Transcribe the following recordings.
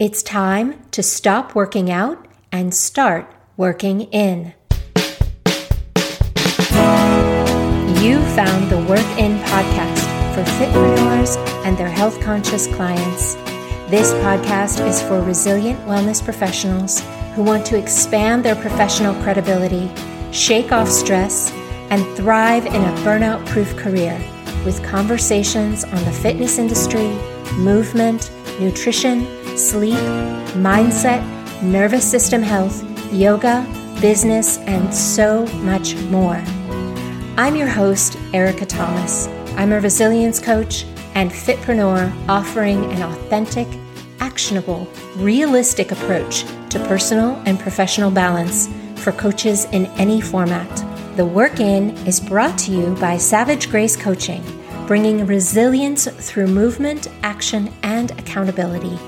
It's time to stop working out and start working in. You found the Work In podcast for fitpreneurs and their health conscious clients. This podcast is for resilient wellness professionals who want to expand their professional credibility, shake off stress, and thrive in a burnout proof career with conversations on the fitness industry, movement, nutrition, sleep, mindset, nervous system health, yoga, business, and so much more. I'm your host, Ericka Thomas. I'm a resilience coach and fitpreneur offering an authentic, actionable, realistic approach to personal and professional balance for coaches in any format. The Work In is brought to you by Savage Grace Coaching, bringing resilience through movement, action, and accountability.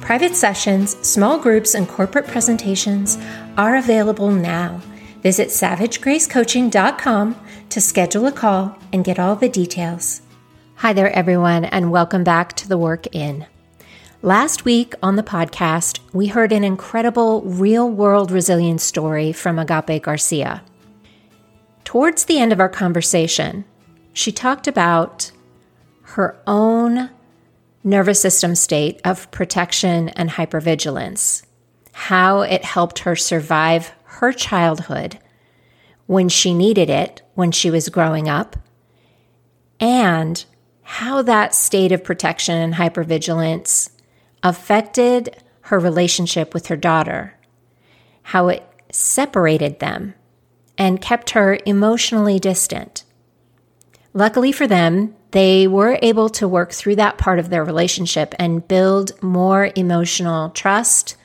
Private sessions, small groups, and corporate presentations are available now. Visit savagegracecoaching.com to schedule a call and get all the details. Hi there, everyone, and welcome back to the Work In. Last week on the podcast, we heard an incredible real world resilience story from Agape Garcia. Towards the end of our conversation, she talked about her own nervous system state of protection and hypervigilance, how it helped her survive her childhood when she needed it when she was growing up, and how that state of protection and hypervigilance affected her relationship with her daughter, how it separated them and kept her emotionally distant. Luckily for them, they were able to work through that part of their relationship and build more emotional trust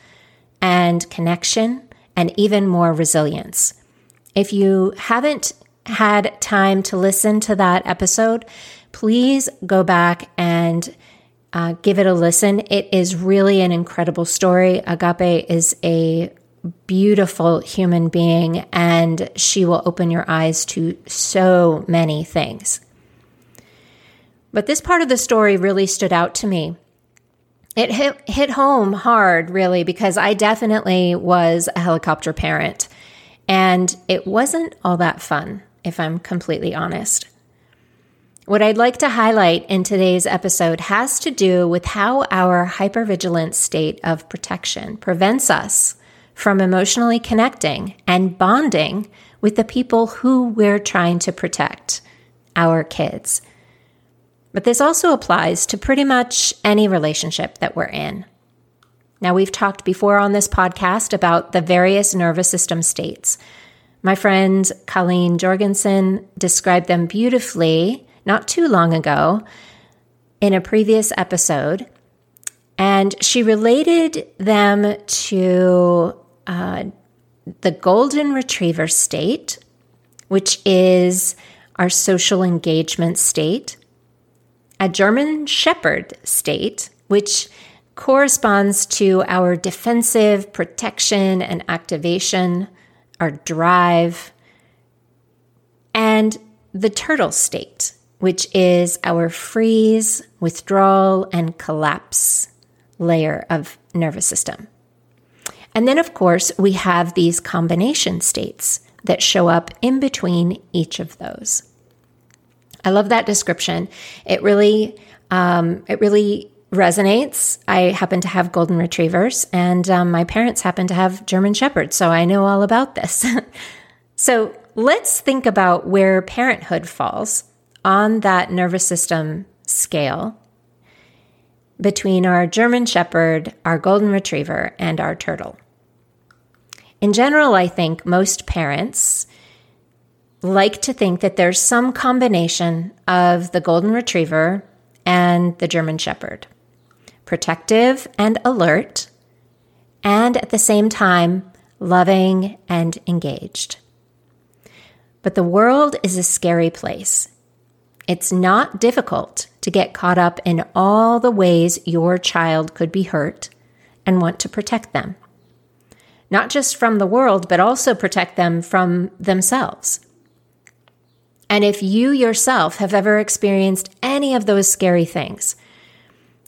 and connection and even more resilience. If you haven't had time to listen to that episode, please go back and uh, give it a listen. It is really an incredible story. Agape is a beautiful human being, and she will open your eyes to so many things. But this part of the story really stood out to me. It hit, hit home hard, really, because I definitely was a helicopter parent, and it wasn't all that fun, if I'm completely honest. What I'd like to highlight in today's episode has to do with how our hypervigilant state of protection prevents us from emotionally connecting and bonding with the people who we're trying to protect, our kids. But this also applies to pretty much any relationship that we're in. Now, we've talked before on this podcast about the various nervous system states. My friend Colleen Jorgensen described them beautifully not too long ago in a previous episode. And she related them to uh, the golden retriever state, which is our social engagement state, a German shepherd state, which corresponds to our defensive protection and activation, our drive, and the turtle state, which is our freeze, withdrawal, and collapse layer of nervous system. And then, of course, we have these combination states that show up in between each of those. I love that description. It really, um, it really resonates. I happen to have golden retrievers, and um, my parents happen to have German shepherds, so I know all about this. so let's think about where parenthood falls on that nervous system scale between our German shepherd, our golden retriever, and our turtle. In general, I think most parents like to think that there's some combination of the golden retriever and the German shepherd protective and alert, and at the same time, loving and engaged. But the world is a scary place. It's not difficult to get caught up in all the ways your child could be hurt and want to protect them not just from the world, but also protect them from themselves. And if you yourself have ever experienced any of those scary things,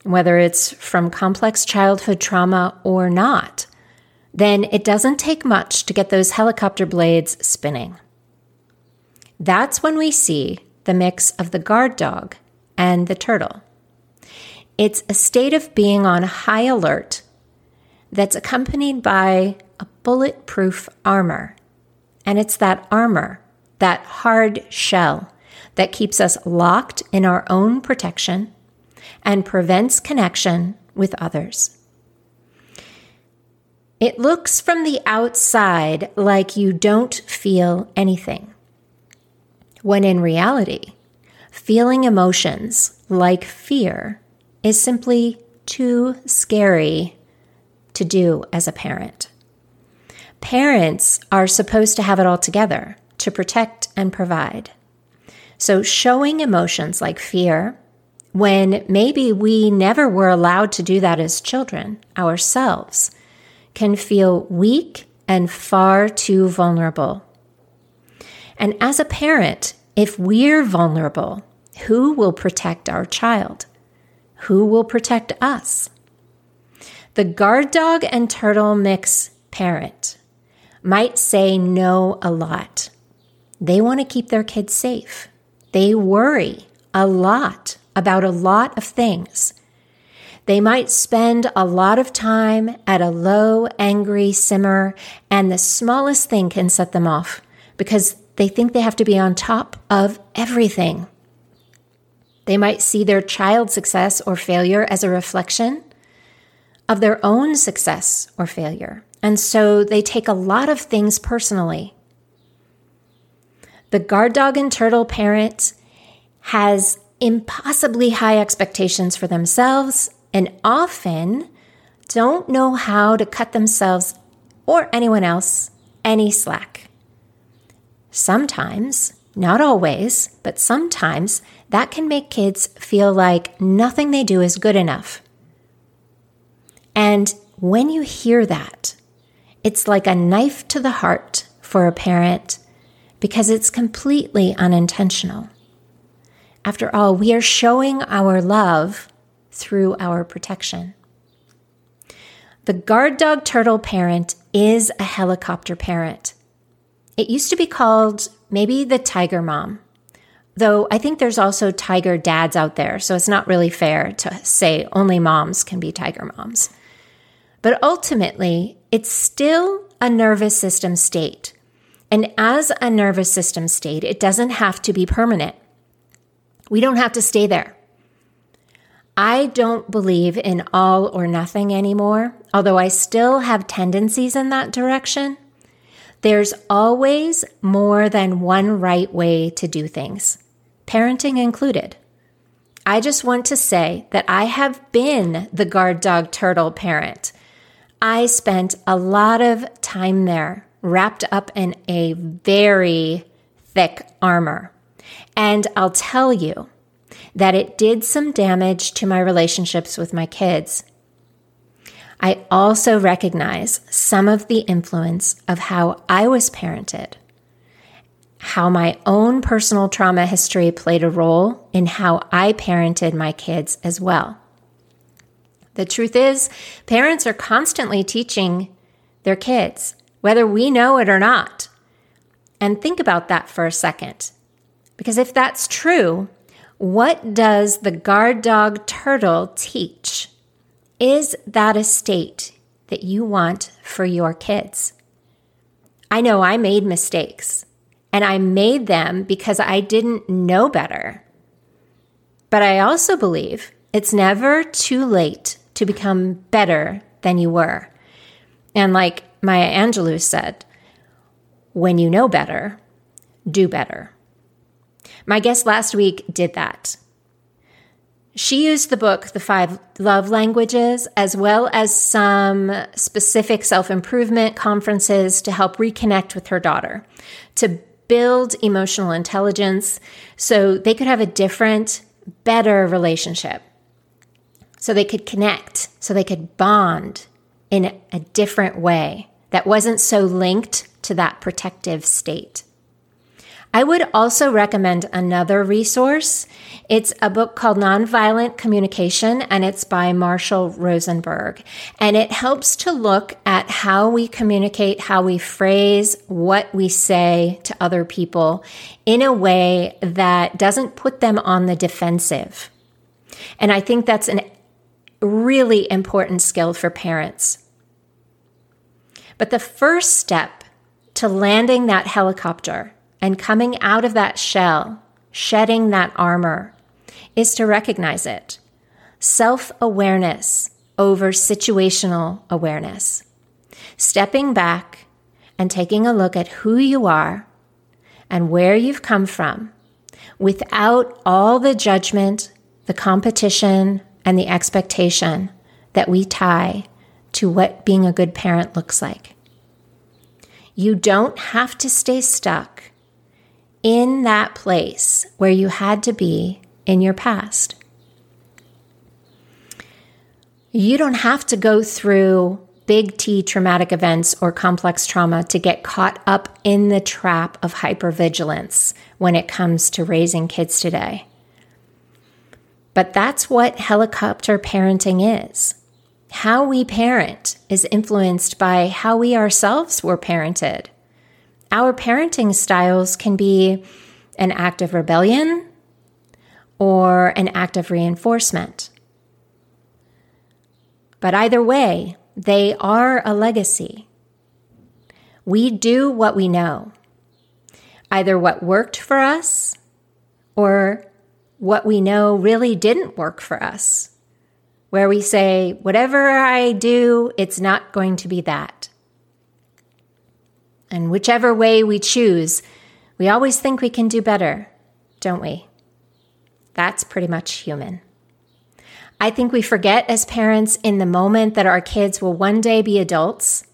whether it's from complex childhood trauma or not, then it doesn't take much to get those helicopter blades spinning. That's when we see the mix of the guard dog and the turtle. It's a state of being on high alert that's accompanied by a bulletproof armor. And it's that armor, that hard shell, that keeps us locked in our own protection and prevents connection with others. It looks from the outside like you don't feel anything, when in reality, feeling emotions like fear is simply too scary to do as a parent. Parents are supposed to have it all together to protect and provide. So, showing emotions like fear, when maybe we never were allowed to do that as children ourselves, can feel weak and far too vulnerable. And as a parent, if we're vulnerable, who will protect our child? Who will protect us? The guard dog and turtle mix parent might say no a lot. They want to keep their kids safe. They worry a lot about a lot of things. They might spend a lot of time at a low, angry simmer, and the smallest thing can set them off because they think they have to be on top of everything. They might see their child's success or failure as a reflection of their own success or failure. And so they take a lot of things personally. The guard dog and turtle parent has impossibly high expectations for themselves and often don't know how to cut themselves or anyone else any slack. Sometimes, not always, but sometimes that can make kids feel like nothing they do is good enough and when you hear that, it's like a knife to the heart for a parent because it's completely unintentional. After all, we are showing our love through our protection. The guard dog turtle parent is a helicopter parent. It used to be called maybe the tiger mom, though I think there's also tiger dads out there, so it's not really fair to say only moms can be tiger moms. But ultimately, it's still a nervous system state. And as a nervous system state, it doesn't have to be permanent. We don't have to stay there. I don't believe in all or nothing anymore, although I still have tendencies in that direction. There's always more than one right way to do things, parenting included. I just want to say that I have been the guard dog turtle parent I spent a lot of time there, wrapped up in a very thick armor. And I'll tell you that it did some damage to my relationships with my kids. I also recognize some of the influence of how I was parented, how my own personal trauma history played a role in how I parented my kids as well. The truth is, parents are constantly teaching their kids, whether we know it or not. And think about that for a second. Because if that's true, what does the guard dog turtle teach? Is that a state that you want for your kids? I know I made mistakes, and I made them because I didn't know better. But I also believe it's never too late to become better than you were. And like Maya Angelou said, when you know better, do better. My guest last week did that. She used the book, The Five Love Languages, as well as some specific self improvement conferences to help reconnect with her daughter, to build emotional intelligence so they could have a different, better relationship so they could connect, so they could bond in a different way that wasn't so linked to that protective state. I would also recommend another resource. It's a book called Nonviolent Communication, and it's by Marshall Rosenberg. And it helps to look at how we communicate, how we phrase what we say to other people in a way that doesn't put them on the defensive. And I think that's a really important skill for parents. But the first step to landing that helicopter and coming out of that shell, shedding that armor, is to recognize it. Self awareness over situational awareness. Stepping back and taking a look at who you are and where you've come from without all the judgment, the competition, and the expectation that we tie to what being a good parent looks like. You don't have to stay stuck in that place where you had to be in your past. You don't have to go through big T traumatic events or complex trauma to get caught up in the trap of hypervigilance when it comes to raising kids today. But that's what helicopter parenting is. How we parent is influenced by how we ourselves were parented. Our parenting styles can be an act of rebellion or an act of reinforcement. But either way, they are a legacy. We do what we know, either what worked for us or what we know really didn't work for us, where we say, whatever I do, it's not going to be that. And whichever way we choose, we always think we can do better, don't we? That's pretty much human. I think we forget as parents in the moment that our kids will one day be adults,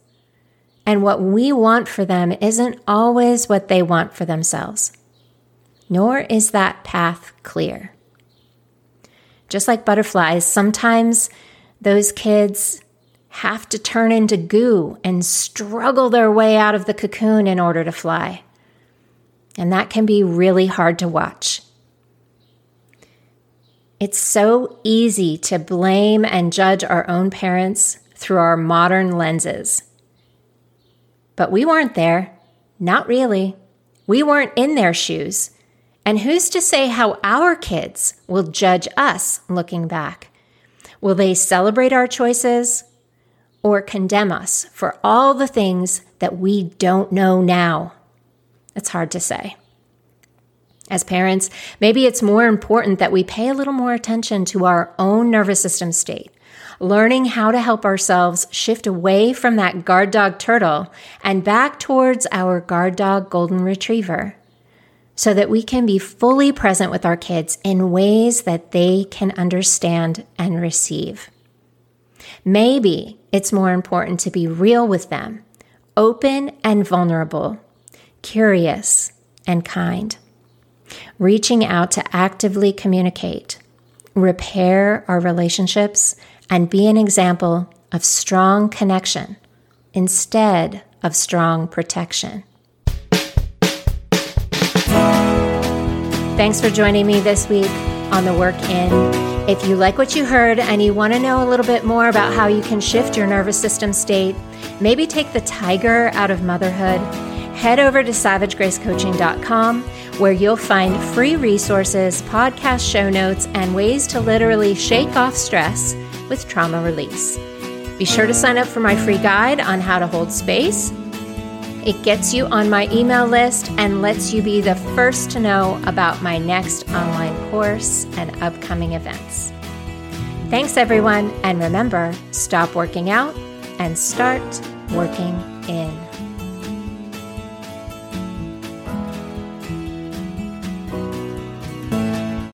and what we want for them isn't always what they want for themselves, nor is that path clear. Just like butterflies, sometimes those kids have to turn into goo and struggle their way out of the cocoon in order to fly. And that can be really hard to watch. It's so easy to blame and judge our own parents through our modern lenses. But we weren't there. Not really. We weren't in their shoes. And who's to say how our kids will judge us looking back? Will they celebrate our choices or condemn us for all the things that we don't know now? It's hard to say. As parents, maybe it's more important that we pay a little more attention to our own nervous system state, learning how to help ourselves shift away from that guard dog turtle and back towards our guard dog golden retriever so that we can be fully present with our kids in ways that they can understand and receive. Maybe it's more important to be real with them, open and vulnerable, curious and kind reaching out to actively communicate, repair our relationships, and be an example of strong connection instead of strong protection. Thanks for joining me this week on The Work In. If you like what you heard and you want to know a little bit more about how you can shift your nervous system state, maybe take the tiger out of motherhood, head over to savagegracecoaching.com where you'll find free resources, podcast show notes, and ways to literally shake off stress with trauma release. Be sure to sign up for my free guide on how to hold space. It gets you on my email list and lets you be the first to know about my next online course and upcoming events. Thanks, everyone, and remember stop working out and start working in.